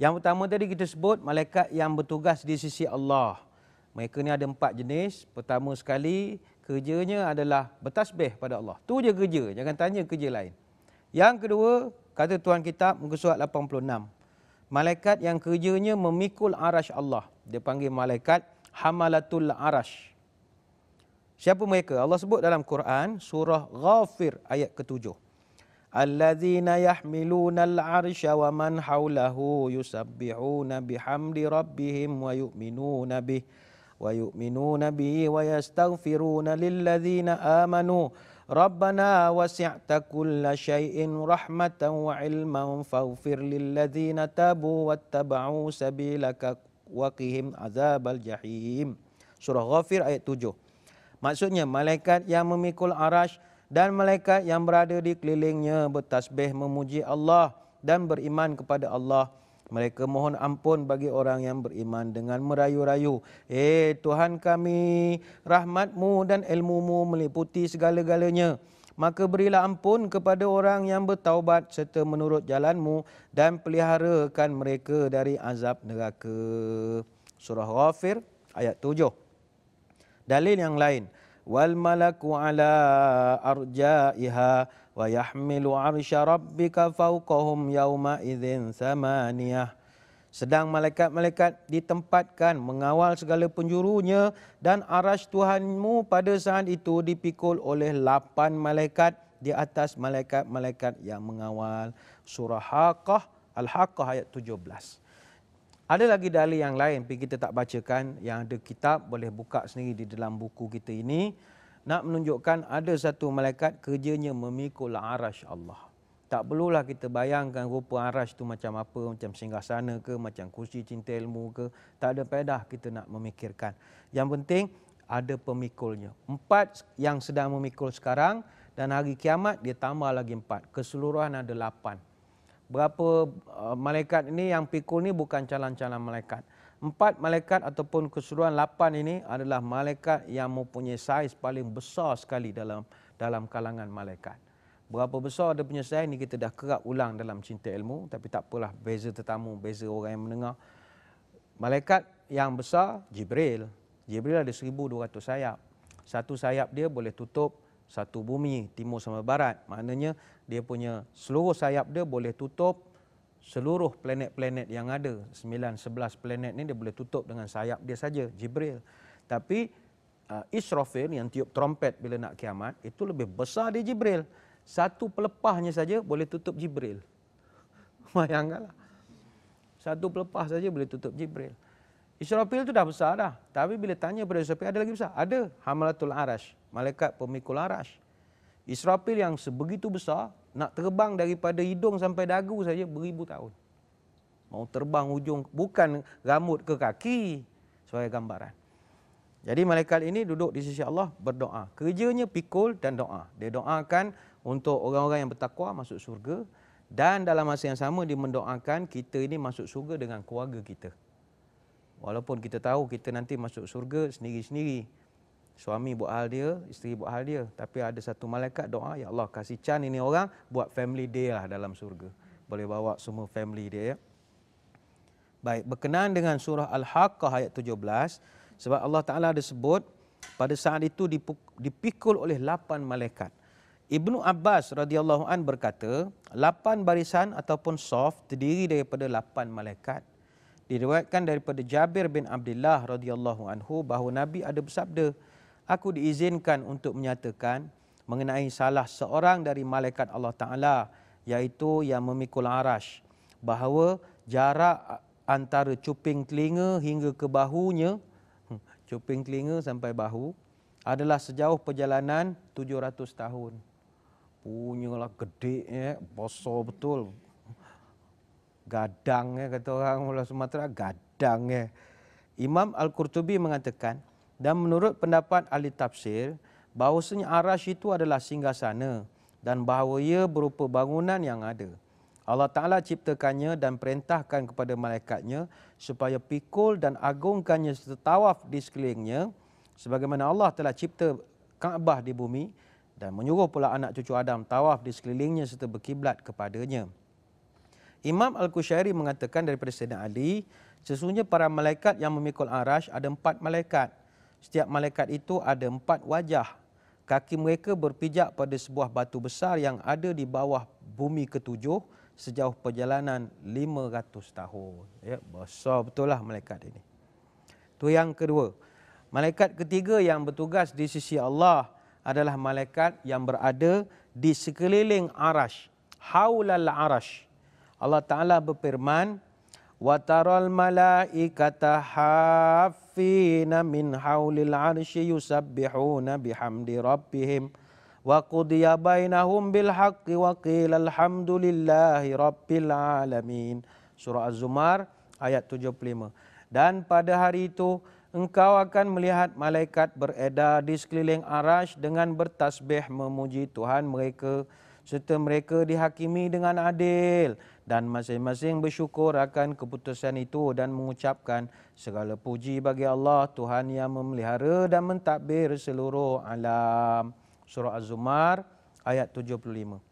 Yang pertama tadi kita sebut malaikat yang bertugas di sisi Allah. Mereka ni ada empat jenis. Pertama sekali kerjanya adalah bertasbih pada Allah. Tu je kerja, jangan tanya kerja lain. Yang kedua, kata Tuhan Kitab muka surat 86. Malaikat yang kerjanya memikul arash Allah. Dia panggil malaikat hamalatul arash. Siapa mereka? Allah sebut dalam Quran surah Ghafir ayat ketujuh. الذين يحملون العرش ومن حوله يسبحون بحمد ربهم ويؤمنون به ويؤمنون به ويستغفرون للذين آمنوا ربنا وسعت كل شيء رحمة وعلما فاغفر للذين تابوا واتبعوا سبيلك وقهم عذاب الجحيم Surah Ghafir ayat 7. Maksudnya malaikat yang memikul arash dan malaikat yang berada di kelilingnya bertasbih memuji Allah dan beriman kepada Allah. Mereka mohon ampun bagi orang yang beriman dengan merayu-rayu. Eh Tuhan kami, rahmatmu dan ilmumu meliputi segala-galanya. Maka berilah ampun kepada orang yang bertaubat serta menurut jalanmu dan peliharakan mereka dari azab neraka. Surah Ghafir ayat 7. Dalil yang lain wal malaku ala arjaiha wa yahmilu arsya rabbika fawqahum yawma idzin samaniyah sedang malaikat-malaikat ditempatkan mengawal segala penjurunya dan arash Tuhanmu pada saat itu dipikul oleh lapan malaikat di atas malaikat-malaikat yang mengawal. Surah Haqqah, Al-Haqqah ayat 17. Ada lagi dalil yang lain tapi kita tak bacakan yang ada kitab boleh buka sendiri di dalam buku kita ini nak menunjukkan ada satu malaikat kerjanya memikul arash Allah. Tak perlulah kita bayangkan rupa arash tu macam apa, macam singgah sana ke, macam kursi cinta ilmu ke. Tak ada pedah kita nak memikirkan. Yang penting ada pemikulnya. Empat yang sedang memikul sekarang dan hari kiamat dia tambah lagi empat. Keseluruhan ada lapan berapa uh, malaikat ini yang pikul ni bukan calon-calon malaikat. Empat malaikat ataupun keseluruhan lapan ini adalah malaikat yang mempunyai saiz paling besar sekali dalam dalam kalangan malaikat. Berapa besar dia punya saiz ni kita dah kerap ulang dalam cinta ilmu tapi tak apalah beza tetamu, beza orang yang mendengar. Malaikat yang besar Jibril. Jibril ada 1200 sayap. Satu sayap dia boleh tutup satu bumi timur sama barat. Maknanya dia punya seluruh sayap dia boleh tutup seluruh planet-planet yang ada. 9 11 planet ni dia boleh tutup dengan sayap dia saja Jibril. Tapi uh, Israfil yang tiup trompet bila nak kiamat itu lebih besar dia Jibril. Satu pelepahnya saja boleh tutup Jibril. Bayangkanlah. Satu pelepah saja boleh tutup Jibril Israfil tu dah besar dah. Tapi bila tanya pada Israfil, ada lagi besar? Ada. Hamalatul Arash. Malaikat pemikul Arash. Israfil yang sebegitu besar, nak terbang daripada hidung sampai dagu saja beribu tahun. Mau terbang ujung, bukan rambut ke kaki. Sebagai gambaran. Jadi malaikat ini duduk di sisi Allah berdoa. Kerjanya pikul dan doa. Dia doakan untuk orang-orang yang bertakwa masuk surga. Dan dalam masa yang sama dia mendoakan kita ini masuk surga dengan keluarga kita. Walaupun kita tahu kita nanti masuk surga sendiri-sendiri. Suami buat hal dia, isteri buat hal dia. Tapi ada satu malaikat doa, Ya Allah kasih can ini orang buat family dia lah dalam surga. Boleh bawa semua family dia ya. Baik, berkenaan dengan surah Al-Haqqah ayat 17. Sebab Allah Ta'ala ada sebut, pada saat itu dipikul oleh lapan malaikat. Ibnu Abbas radhiyallahu an berkata, lapan barisan ataupun soft terdiri daripada lapan malaikat diriwayatkan daripada Jabir bin Abdullah radhiyallahu anhu bahawa Nabi ada bersabda, aku diizinkan untuk menyatakan mengenai salah seorang dari malaikat Allah Taala iaitu yang memikul arash bahawa jarak antara cuping telinga hingga ke bahunya hmm, cuping telinga sampai bahu adalah sejauh perjalanan 700 tahun. Punyalah gede ya, besar betul gadang ya kata orang Mula Sumatera gadang ya. Imam Al-Qurtubi mengatakan dan menurut pendapat ahli tafsir bahawasanya arash itu adalah singgasana dan bahawa ia berupa bangunan yang ada. Allah Ta'ala ciptakannya dan perintahkan kepada malaikatnya supaya pikul dan agungkannya serta tawaf di sekelilingnya sebagaimana Allah telah cipta Kaabah di bumi dan menyuruh pula anak cucu Adam tawaf di sekelilingnya serta berkiblat kepadanya. Imam Al-Qushairi mengatakan daripada Sayyidina Ali, sesungguhnya para malaikat yang memikul arash ada empat malaikat. Setiap malaikat itu ada empat wajah. Kaki mereka berpijak pada sebuah batu besar yang ada di bawah bumi ketujuh sejauh perjalanan 500 tahun. Ya, besar betul lah malaikat ini. Itu yang kedua. Malaikat ketiga yang bertugas di sisi Allah adalah malaikat yang berada di sekeliling arash. Haulal arash. Allah Ta'ala berfirman, وَتَرَى الْمَلَائِكَةَ حَافِّينَ مِنْ حَوْلِ الْعَرْشِ يُسَبِّحُونَ بِحَمْدِ رَبِّهِمْ وَقُضِيَ بَيْنَهُمْ بِالْحَقِّ وَقِيلَ الْحَمْدُ لِلَّهِ رَبِّ الْعَالَمِينَ Surah Az-Zumar ayat 75 Dan pada hari itu engkau akan melihat malaikat beredar di sekeliling arash dengan bertasbih memuji Tuhan. Mereka serta mereka dihakimi dengan adil dan masing-masing bersyukur akan keputusan itu dan mengucapkan segala puji bagi Allah Tuhan yang memelihara dan mentadbir seluruh alam. Surah Az-Zumar ayat 75.